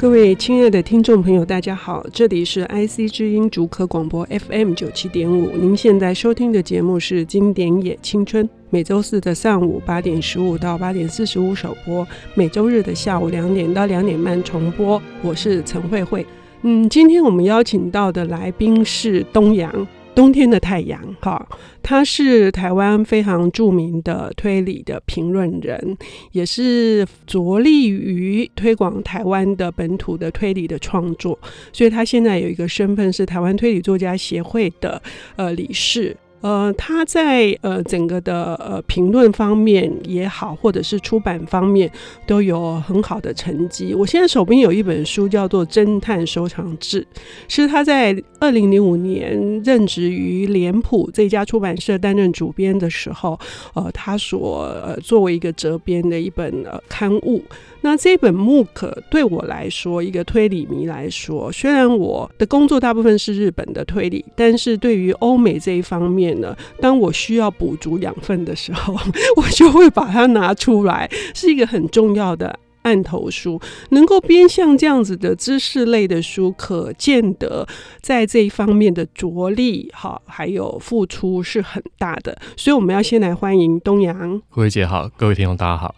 各位亲爱的听众朋友，大家好，这里是 IC 之音竹科广播 FM 九七点五，您现在收听的节目是《经典也青春》，每周四的上午八点十五到八点四十五首播，每周日的下午两点到两点半重播。我是陈慧慧，嗯，今天我们邀请到的来宾是东阳。冬天的太阳，哈，他是台湾非常著名的推理的评论人，也是着力于推广台湾的本土的推理的创作，所以他现在有一个身份是台湾推理作家协会的呃理事。呃，他在呃整个的呃评论方面也好，或者是出版方面都有很好的成绩。我现在手边有一本书叫做《侦探收藏志》，是他在二零零五年任职于脸谱这家出版社担任主编的时候，呃，他所呃作为一个责编的一本呃刊物。那这本木可对我来说，一个推理迷来说，虽然我的工作大部分是日本的推理，但是对于欧美这一方面呢，当我需要补足养分的时候，我就会把它拿出来，是一个很重要的案头书。能够编像这样子的知识类的书，可见得在这一方面的着力哈，还有付出是很大的。所以我们要先来欢迎东阳。慧慧姐好，各位听众大家好。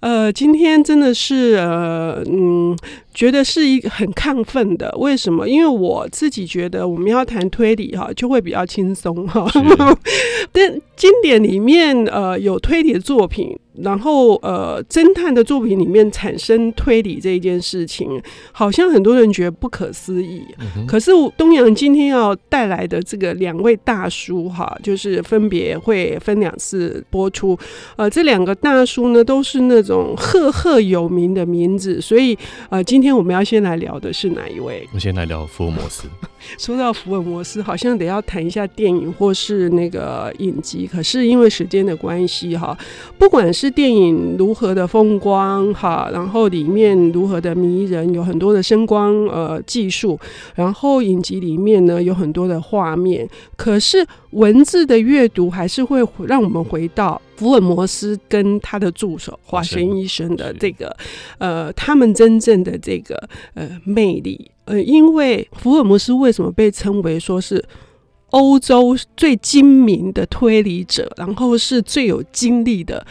呃，今天真的是呃，嗯，觉得是一个很亢奋的。为什么？因为我自己觉得我们要谈推理哈，就会比较轻松哈。但经典里面呃有推理的作品。然后，呃，侦探的作品里面产生推理这一件事情，好像很多人觉得不可思议。嗯、可是东阳今天要带来的这个两位大叔哈，就是分别会分两次播出。呃，这两个大叔呢，都是那种赫赫有名的名字，所以呃，今天我们要先来聊的是哪一位？我们先来聊福尔摩斯。说到福尔摩斯，好像得要谈一下电影或是那个影集，可是因为时间的关系哈，不管是电影如何的风光哈，然后里面如何的迷人，有很多的声光呃技术，然后影集里面呢有很多的画面，可是文字的阅读还是会让我们回到福尔摩斯跟他的助手华生医生的这个呃他们真正的这个呃魅力。呃，因为福尔摩斯为什么被称为说是欧洲最精明的推理者，然后是最有经历的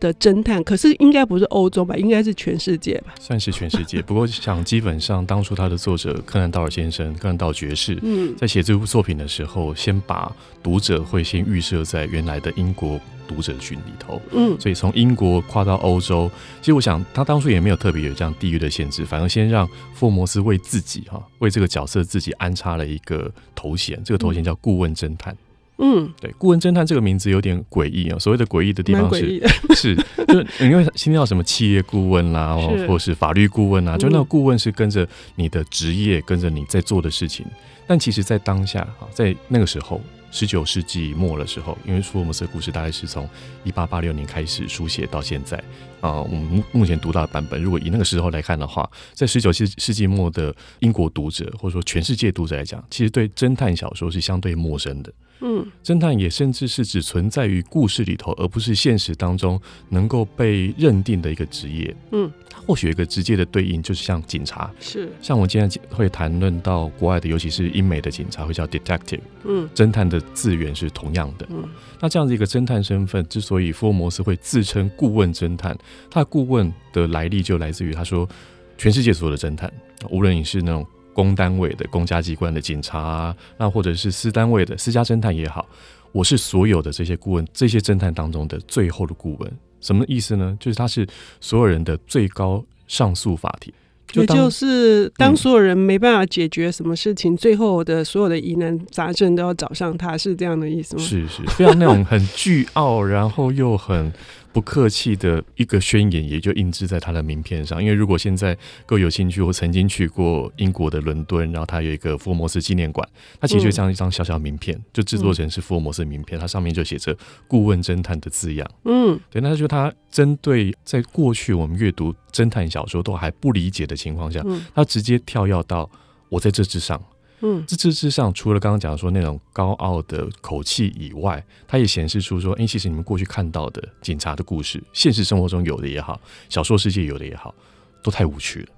的侦探？可是应该不是欧洲吧？应该是全世界吧？算是全世界。不过想，基本上当初他的作者柯南道尔先生，柯南道尔爵士，嗯，在写这部作品的时候，先把读者会先预设在原来的英国。读者群里头，嗯，所以从英国跨到欧洲，其实我想他当初也没有特别有这样地域的限制，反而先让福尔摩斯为自己哈，为这个角色自己安插了一个头衔，这个头衔叫顾问侦探。嗯，对，顾问侦探这个名字有点诡异啊。所谓的诡异的地方是，是就是你会听到什么企业顾问啦、啊，是或是法律顾问啊，就那个顾问是跟着你的职业，跟着你在做的事情。但其实，在当下哈，在那个时候。十九世纪末的时候，因为福尔摩斯的故事大概是从一八八六年开始书写到现在啊、我们目目前读到的版本，如果以那个时候来看的话，在十九世世纪末的英国读者或者说全世界读者来讲，其实对侦探小说是相对陌生的。嗯，侦探也甚至是只存在于故事里头，而不是现实当中能够被认定的一个职业。嗯，他或许有一个直接的对应，就是像警察，是像我今天会谈论到国外的，尤其是英美的警察会叫 detective。嗯，侦探的字源是同样的。嗯，那这样子一个侦探身份，之所以福尔摩斯会自称顾问侦探，他的顾问的来历就来自于他说，全世界所有的侦探，无论你是那种。公单位的公家机关的警察啊，那或者是私单位的私家侦探也好，我是所有的这些顾问，这些侦探当中的最后的顾问。什么意思呢？就是他是所有人的最高上诉法庭，就也就是当所有人没办法解决什么事情，嗯、最后的所有的疑难杂症都要找上他，是这样的意思吗？是是，非常那种很倨傲，然后又很。不客气的一个宣言，也就印制在他的名片上。因为如果现在各位有兴趣，我曾经去过英国的伦敦，然后它有一个福尔摩斯纪念馆，它其实就像一张小小名片，就制作成是福尔摩斯名片，它上面就写着“顾问侦探”的字样。嗯，对，那就他针对在过去我们阅读侦探小说都还不理解的情况下，他直接跳跃到我在这之上。嗯，这这之上，除了刚刚讲说那种高傲的口气以外，它也显示出说，哎，其实你们过去看到的警察的故事，现实生活中有的也好，小说世界有的也好，都太无趣了。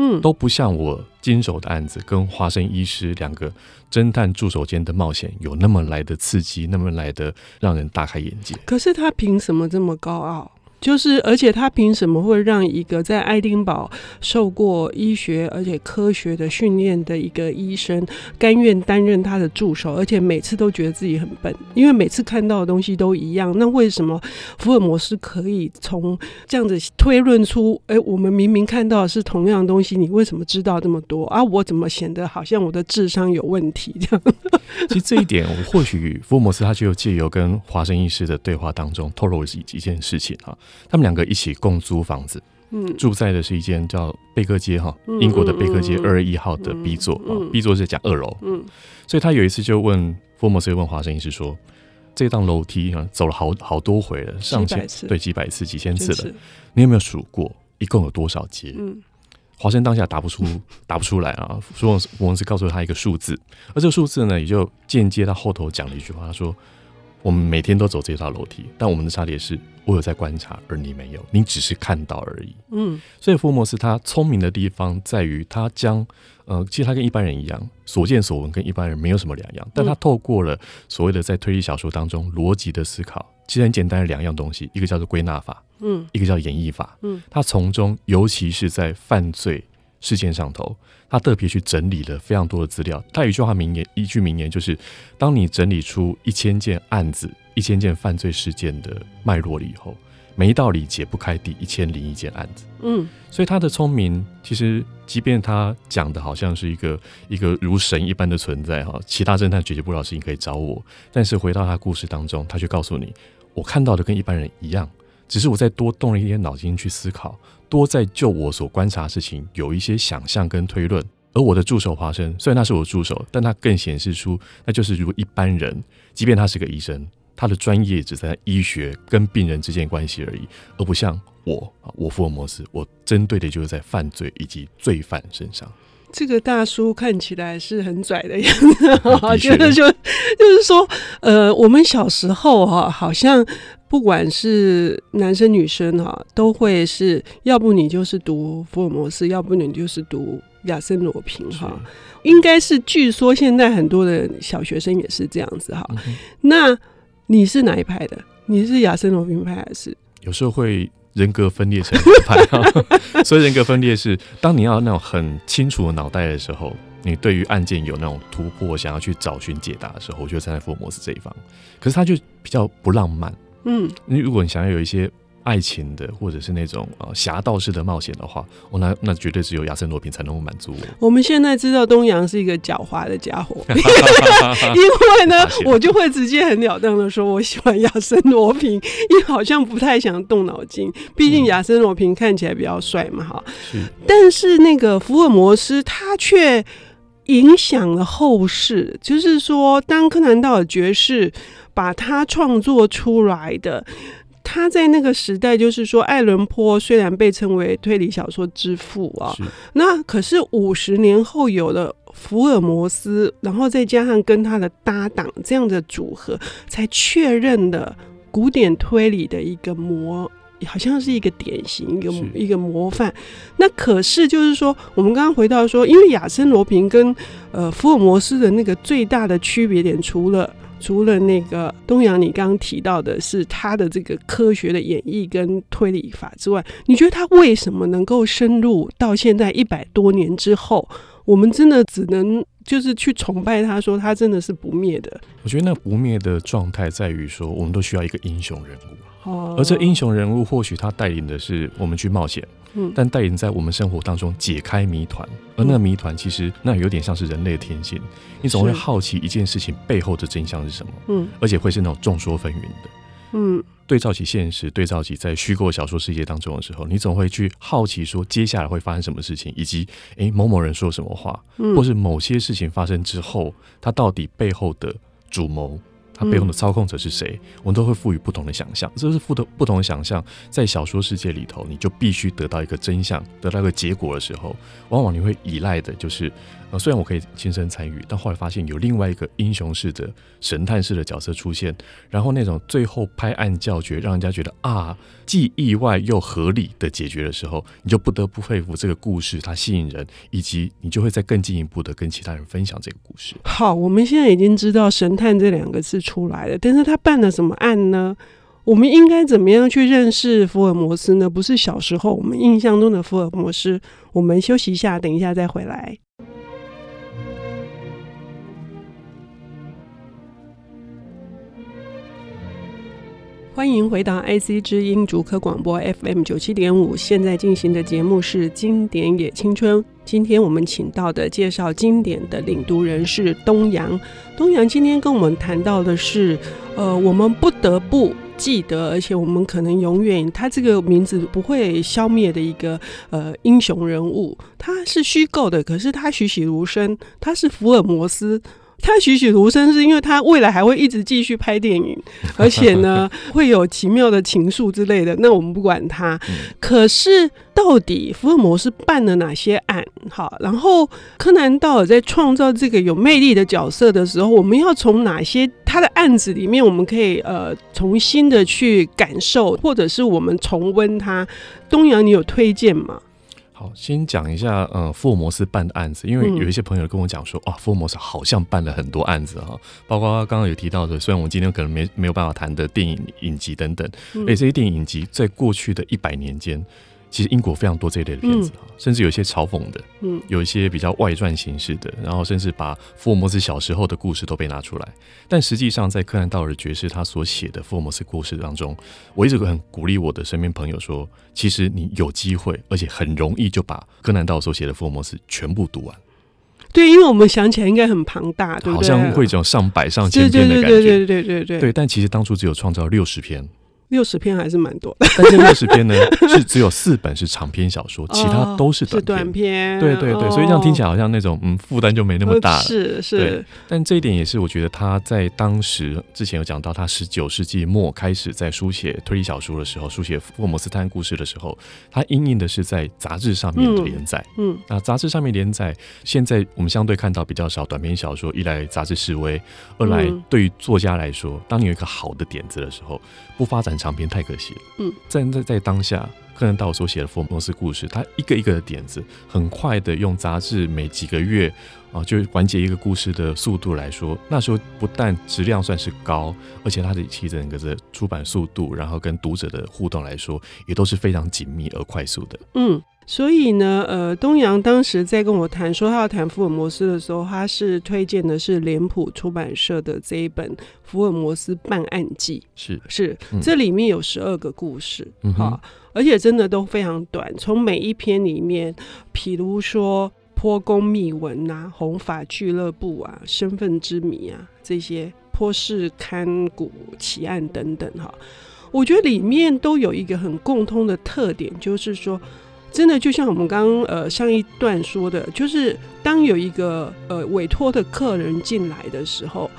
嗯，都不像我经手的案子跟华生医师两个侦探助手间的冒险有那么来的刺激，那么来的让人大开眼界。可是他凭什么这么高傲？就是，而且他凭什么会让一个在爱丁堡受过医学而且科学的训练的一个医生，甘愿担任他的助手，而且每次都觉得自己很笨，因为每次看到的东西都一样。那为什么福尔摩斯可以从这样子推论出，哎，我们明明看到的是同样的东西，你为什么知道这么多啊？我怎么显得好像我的智商有问题？这样？其实这一点，我或许福尔摩斯他就借由跟华生医师的对话当中透露了一一件事情啊。他们两个一起共租房子，嗯，住在的是一间叫贝克街哈，英国的贝克街二二一号的 B 座啊，B 座是讲二楼，嗯，所以他有一次就问福尔摩斯，问华生医师说：“这档楼梯啊，走了好好多回了，上千次，对，几百次、几千次了，你有没有数过一共有多少阶？”嗯，华生当下答不出，答不出来啊。福尔摩斯告诉他一个数字，而这个数字呢，也就间接他后头讲了一句话，他说。我们每天都走这套楼梯，但我们的差别是，我有在观察，而你没有，你只是看到而已。嗯，所以福尔摩斯他聪明的地方在于，他将呃，其实他跟一般人一样，所见所闻跟一般人没有什么两样，但他透过了所谓的在推理小说当中逻辑的思考，其实很简单的两样东西，一个叫做归纳法，嗯，一个叫演绎法，嗯，他从中，尤其是在犯罪事件上头。他特别去整理了非常多的资料。他有一句话名言，一句名言就是：当你整理出一千件案子、一千件犯罪事件的脉络了以后，没道理解不开第一千零一件案子。嗯，所以他的聪明，其实即便他讲的好像是一个一个如神一般的存在哈，其他侦探解决不了事情可以找我。但是回到他故事当中，他却告诉你，我看到的跟一般人一样，只是我再多动了一点脑筋去思考。多在就我所观察的事情有一些想象跟推论，而我的助手华生，虽然他是我的助手，但他更显示出那就是如一般人，即便他是个医生，他的专业只在医学跟病人之间关系而已，而不像我啊，我福尔摩斯，我针对的就是在犯罪以及罪犯身上。这个大叔看起来是很拽的样子，我觉得就就是说，呃，我们小时候哈，好像不管是男生女生哈，都会是要不你就是读福尔摩斯，要不你就是读亚森罗平哈，应该是据说现在很多的小学生也是这样子哈。那你是哪一派的？你是亚森罗平派还是？有时候会。人格分裂成派，所以人格分裂是当你要那种很清楚的脑袋的时候，你对于案件有那种突破，想要去找寻解答的时候，我觉得站在福尔摩斯这一方。可是他就比较不浪漫，嗯，你如果你想要有一些。爱情的，或者是那种呃侠盗式的冒险的话，哦，那那绝对只有亚森罗平才能够满足我。我们现在知道东阳是一个狡猾的家伙，因为呢，我就会直接很了当的说，我喜欢亚森罗平，因为好像不太想动脑筋，毕竟亚森罗平看起来比较帅嘛，哈。是。但是那个福尔摩斯他却影响了后世，就是说，当柯南道尔爵士把他创作出来的。他在那个时代，就是说，爱伦坡虽然被称为推理小说之父啊，那可是五十年后有了福尔摩斯，然后再加上跟他的搭档这样的组合，才确认了古典推理的一个模，好像是一个典型，一个一个模范。那可是就是说，我们刚刚回到说，因为亚森罗平跟呃福尔摩斯的那个最大的区别点，除了除了那个东阳，你刚刚提到的是他的这个科学的演绎跟推理法之外，你觉得他为什么能够深入到现在一百多年之后，我们真的只能就是去崇拜他，说他真的是不灭的？我觉得那不灭的状态在于说，我们都需要一个英雄人物。而这英雄人物或许他带领的是我们去冒险，嗯，但带领在我们生活当中解开谜团，而那个谜团其实那有点像是人类的天性，你总会好奇一件事情背后的真相是什么，嗯，而且会是那种众说纷纭的，嗯，对照起现实，对照起在虚构小说世界当中的时候，你总会去好奇说接下来会发生什么事情，以及诶某某人说什么话，或是某些事情发生之后，他到底背后的主谋他背后的操控者是谁，我们都会赋予不同的想象。这是不同不同的想象，在小说世界里头，你就必须得到一个真相，得到一个结果的时候，往往你会依赖的就是。呃，虽然我可以亲身参与，但后来发现有另外一个英雄式的神探式的角色出现，然后那种最后拍案叫绝，让人家觉得啊，既意外又合理的解决的时候，你就不得不佩服这个故事它吸引人，以及你就会再更进一步的跟其他人分享这个故事。好，我们现在已经知道神探这两个字出来了，但是他办了什么案呢？我们应该怎么样去认识福尔摩斯呢？不是小时候我们印象中的福尔摩斯。我们休息一下，等一下再回来。欢迎回到 IC 之音竹科广播 FM 九七点五，现在进行的节目是《经典也青春》。今天我们请到的介绍经典的领读人是东阳。东阳今天跟我们谈到的是，呃，我们不得不记得，而且我们可能永远他这个名字不会消灭的一个呃英雄人物。他是虚构的，可是他栩栩如生，他是福尔摩斯。他栩栩如生，是因为他未来还会一直继续拍电影，而且呢，会有奇妙的情愫之类的。那我们不管他。可是，到底福尔摩斯办了哪些案？好，然后柯南道尔在创造这个有魅力的角色的时候，我们要从哪些他的案子里面，我们可以呃重新的去感受，或者是我们重温他？东阳，你有推荐吗？好，先讲一下，呃，福尔摩斯办的案子，因为有一些朋友跟我讲说，哇、福尔摩斯好像办了很多案子哈，包括刚刚有提到的，虽然我们今天可能没没有办法谈的电影影集等等，而且这些电影影集在过去的一百年间。其实英国非常多这一类的片子，嗯、甚至有一些嘲讽的，嗯，有一些比较外传形式的，然后甚至把福尔摩斯小时候的故事都被拿出来。但实际上，在柯南道尔爵士他所写的福尔摩斯故事当中，我一直很鼓励我的身边朋友说，其实你有机会，而且很容易就把柯南道尔所写的福尔摩斯全部读完。对，因为我们想起来应该很庞大，对不对？好像会讲上百上千篇的感觉，对对对对对对对。对，但其实当初只有创造六十篇。六十篇还是蛮多的，但这六十篇呢，是只有四本是长篇小说，其他都是短篇。短篇，对对对，所以这样听起来好像那种嗯负担就没那么大了。是是，对。但这一点也是我觉得他在当时之前有讲到，他十九世纪末开始在书写推理小说的时候，书写福尔摩斯探案故事的时候，他因应的是在杂志上面的连载。嗯，那杂志上面连载，现在我们相对看到比较少短篇小说，一来杂志示威，二来对于作家来说，当你有一个好的点子的时候，不发展长篇太可惜了。嗯，在在在当下，柯南道尔所写的福尔摩斯故事，他一个一个的点子，很快的用杂志每几个月啊，就完结一个故事的速度来说，那时候不但质量算是高，而且他的其整个的出版速度，然后跟读者的互动来说，也都是非常紧密而快速的。嗯。所以呢，呃，东阳当时在跟我谈说他要谈福尔摩斯的时候，他是推荐的是脸谱出版社的这一本《福尔摩斯办案记》是，是这里面有十二个故事，嗯哼，而且真的都非常短。从每一篇里面，譬如说坡宫秘闻啊、红发俱乐部啊、身份之谜啊这些坡氏勘古奇案等等，哈，我觉得里面都有一个很共通的特点，就是说。真的就像我们刚刚呃上一段说的，就是当有一个呃委托的客人进来的时候，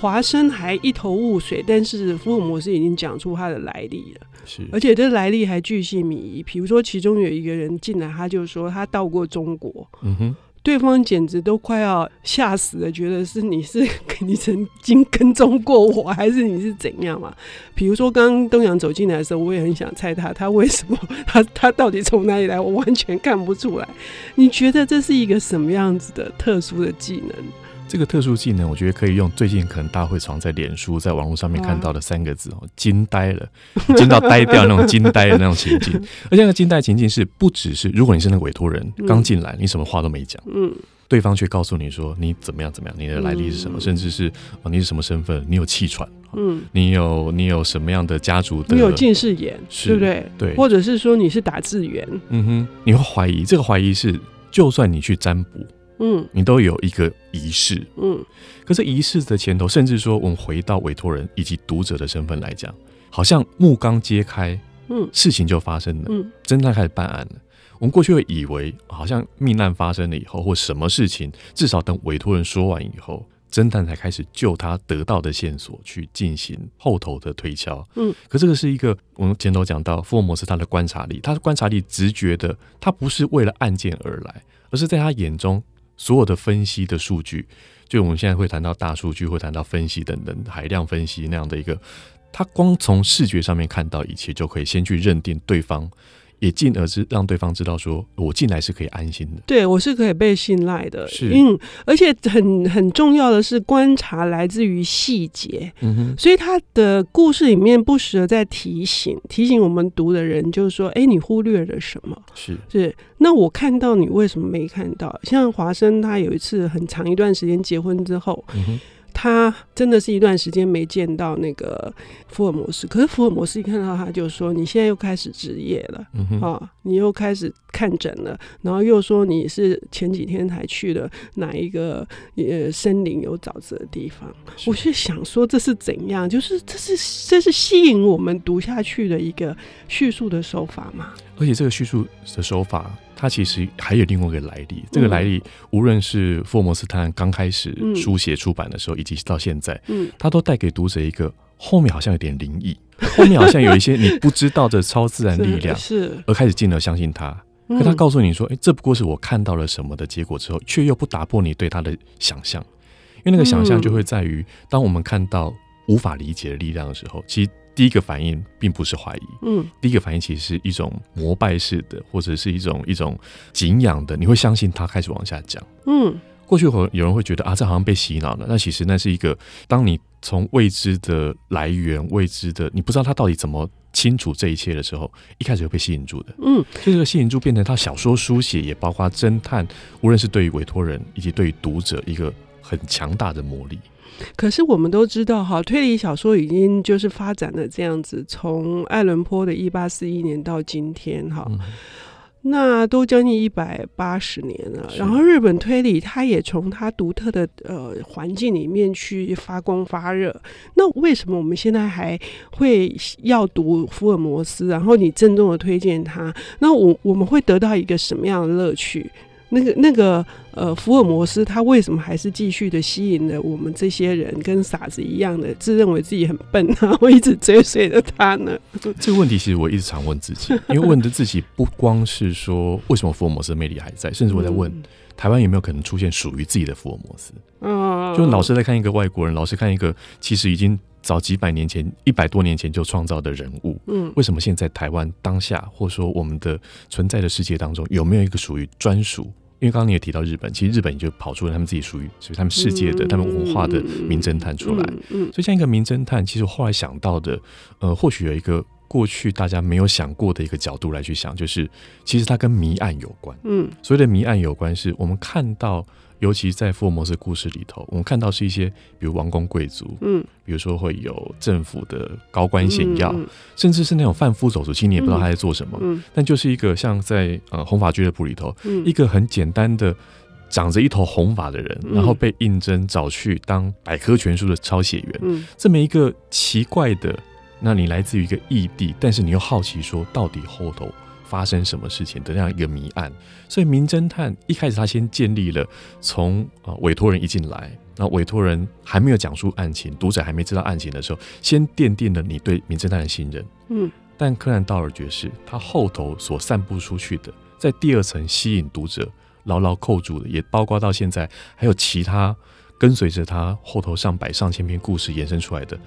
华生还一头雾水，但是福尔摩斯已经讲出他的来历了，是，而且这来历还巨细靡遗。比如说，其中有一个人进来，他就说他到过中国，嗯哼。对方简直都快要吓死了，觉得是你是 你曾经跟踪过我，还是你是怎样嘛？比如说刚刚东阳走进来的时候，我也很想猜他，他为什么 他他到底从哪里来？我完全看不出来。你觉得这是一个什么样子的特殊的技能？这个特殊技能，我觉得可以用最近可能大家会常在脸书、在网络上面看到的三个字哦，惊呆了，惊到呆掉那种惊呆的那种情境。而且那个惊呆情境是不只是，如果你是那个委托人刚进来，你什么话都没讲，嗯，对方却告诉你说你怎么样怎么样，你的来历是什么，甚至是哦你是什么身份，你有气喘，嗯，你有你有什么样的家族的，你有近视眼，对不对？对，或者是说你是打字员，嗯哼，你会怀疑这个怀疑是，就算你去占卜。嗯，你都有一个仪式，嗯，可是仪式的前头，甚至说我们回到委托人以及读者的身份来讲，好像幕刚揭开，嗯，事情就发生了，嗯，侦探开始办案了。我们过去会以为，好像命案发生了以后，或什么事情，至少等委托人说完以后，侦探才开始就他得到的线索去进行后头的推敲。嗯，可这个是一个我们前头讲到福尔摩斯他的观察力，他的观察力直觉的，他不是为了案件而来，而是在他眼中所有的分析的数据，就我们现在会谈到大数据，会谈到分析等等海量分析那样的一个，他光从视觉上面看到一切，就可以先去认定对方。也进而知让对方知道，说我进来是可以安心的，对我是可以被信赖的。是，嗯，而且很很重要的是，观察来自于细节。嗯哼，所以他的故事里面不时的在提醒提醒我们读的人，就是说，哎，你忽略了什么？是是。那我看到你为什么没看到？像华生他有一次很长一段时间结婚之后。嗯哼他真的是一段时间没见到那个福尔摩斯，可是福尔摩斯一看到他就说：“你现在又开始职业了，嗯哼，啊，你又开始看诊了，然后又说你是前几天才去了哪一个呃森林有沼泽的地方。”我是想说这是怎样？就是这是这是吸引我们读下去的一个叙述的手法嘛？而且这个叙述的手法。它其实还有另外一个来历，这个来历无论是福尔摩斯探案刚开始书写出版的时候，以及到现在，嗯，它都带给读者一个后面好像有点灵异，后面好像有一些你不知道的超自然力量，是。而开始进而相信它。可他告诉你说，哎，这不过是我看到了什么的结果之后，却又不打破你对他的想象，因为那个想象就会在于，当我们看到无法理解的力量的时候，其实。第一个反应并不是怀疑，嗯，第一个反应其实是一种膜拜式的，或者是一种一种敬仰的，你会相信他开始往下讲，嗯，过去有有人会觉得啊，这好像被洗脑了，那其实那是一个，当你从未知的来源、未知的，你不知道他到底怎么清楚这一切的时候，一开始就被吸引住的，嗯，就这个吸引住变成他小说书写，也包括侦探，无论是对于委托人以及对于读者一个很强大的魔力。可是我们都知道，哈，推理小说已经就是发展的这样子，从爱伦坡的一八四一年到今天，哈，那都将近一百八十年了。然后日本推理，它也从它独特的呃环境里面去发光发热。那为什么我们现在还会要读福尔摩斯？然后你郑重的推荐他，那我我们会得到一个什么样的乐趣？那个那个呃，福尔摩斯他为什么还是继续的吸引了我们这些人，跟傻子一样的自认为自己很笨，然后一直追随着他呢？这个问题其实我一直常问自己，因为问的自己不光是说为什么福尔摩斯的魅力还在，甚至我在问、嗯、台湾有没有可能出现属于自己的福尔摩斯？嗯，就老是在看一个外国人，老是看一个其实已经早几百年前、一百多年前就创造的人物。嗯，为什么现在台湾当下，或者说我们的存在的世界当中，有没有一个属于专属？因为刚刚你也提到日本，其实日本就跑出了他们自己属于属于他们世界的、他们文化的名侦探出来。所以像一个名侦探，其实我后来想到的，呃，或许有一个过去大家没有想过的一个角度来去想，就是其实它跟谜案有关。嗯，所谓的谜案有关，是我们看到。尤其在福尔摩斯故事里头，我们看到是一些，比如王公贵族，嗯，比如说会有政府的高官显要，嗯、甚至是那种贩夫走卒，其实你也不知道他在做什么，嗯，但就是一个像在呃红发俱乐部里头，嗯、一个很简单的长着一头红发的人，嗯、然后被应征找去当百科全书的抄写员，嗯，这么一个奇怪的，那你来自于一个异地，但是你又好奇说到底后头。发生什么事情的那样一个谜案，所以名侦探一开始他先建立了从啊委托人一进来，那委托人还没有讲述案情，读者还没知道案情的时候，先奠定了你对名侦探的信任。嗯，但柯南道尔爵士他后头所散布出去的，在第二层吸引读者牢牢扣住的，也包括到现在还有其他跟随着他后头上百上千篇故事延伸出来的，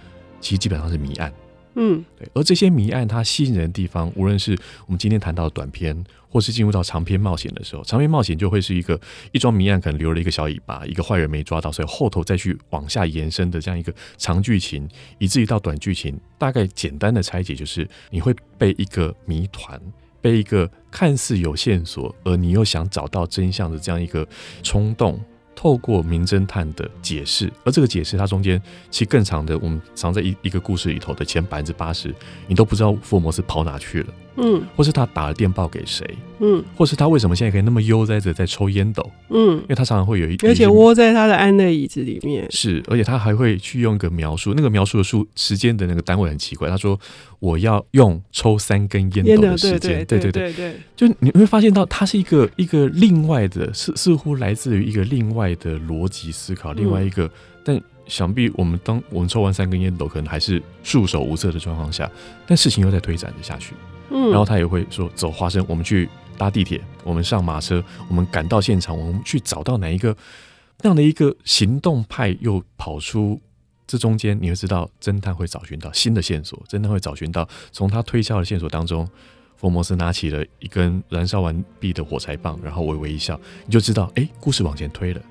其实基本上是谜案。嗯，对，而这些谜案它吸引人的地方，无论是我们今天谈到的短篇，或是进入到长篇冒险的时候，长篇冒险就会是一个一桩谜案可能留了一个小尾巴，一个坏人没抓到，所以后头再去往下延伸的这样一个长剧情，以至于到短剧情，大概简单的拆解就是你会被一个谜团，被一个看似有线索，而你又想找到真相的这样一个冲动。透过名侦探的解释，而这个解释它中间其实更长的，我们藏在一一个故事里头的前百分之八十，你都不知道福尔摩斯跑哪去了，嗯，或是他打了电报给谁，嗯，或是他为什么现在可以那么悠哉的在抽烟斗？嗯，因为他常常会有一，而且窝在他的安乐椅子里面。是，而且他还会去用一个描述，那个描述的数时间的那个单位很奇怪。他说：“我要用抽三根烟斗的时间。”对对对对，就你会发现到，他是一个一个另外的，似似乎来自于一个另外的逻辑思考，另外一个。但想必我们当我们抽完三根烟斗，可能还是束手无策的状况下，但事情又在推展着下去。嗯，然后他也会说：“走，花生，我们去。”搭地铁，我们上马车，我们赶到现场，我们去找到哪一个那样的一个行动派又跑出这中间，你会知道侦探会找寻到新的线索，侦探会找寻到从他推敲的线索当中，福摩斯拿起了一根燃烧完毕的火柴棒，然后微微一笑，你就知道，哎，故事往前推了。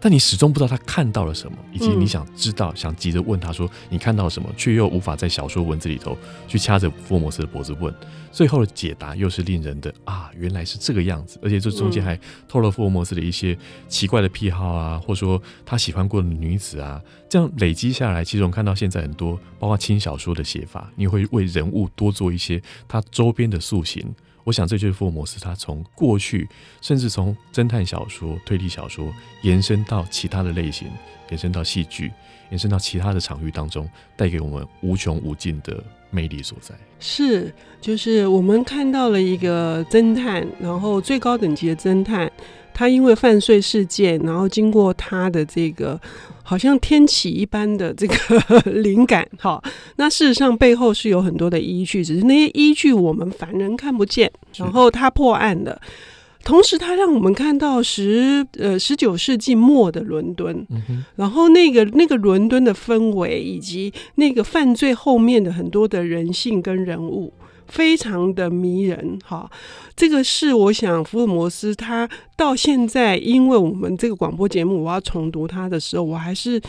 但你始终不知道他看到了什么，以及你想知道，想急着问他说你看到了什么，却又无法在小说文字里头去掐着福尔摩斯的脖子问。最后的解答又是令人的啊，原来是这个样子，而且这中间还透露福尔摩斯的一些奇怪的癖好啊，或者说他喜欢过的女子啊，这样累积下来，其实我们看到现在很多包括轻小说的写法，你会为人物多做一些他周边的塑形。我想，这就是福尔摩斯他从过去，甚至从侦探小说、推理小说延伸到其他的类型，延伸到戏剧，延伸到其他的场域当中，带给我们无穷无尽的魅力所在。是，就是我们看到了一个侦探，然后最高等级的侦探。他因为犯罪事件，然后经过他的这个好像天启一般的这个 灵感，哈，那事实上背后是有很多的依据，只是那些依据我们凡人看不见。然后他破案了，同时他让我们看到十呃十九世纪末的伦敦，然后那个那个伦敦的氛围，以及那个犯罪后面的很多的人性跟人物。非常的迷人，哈，这个是我想福尔摩斯他到现在，因为我们这个广播节目，我要重读他的时候，我还是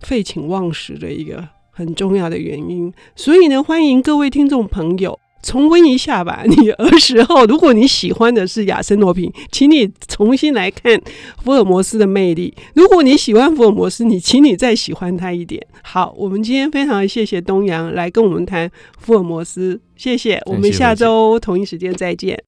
废寝忘食的一个很重要的原因。所以呢，欢迎各位听众朋友。重温一下吧，你儿时候，如果你喜欢的是亚森罗平，请你重新来看福尔摩斯的魅力。如果你喜欢福尔摩斯，你请你再喜欢他一点。好，我们今天非常谢谢东阳来跟我们谈福尔摩斯，谢谢。我们下周同一时间再见。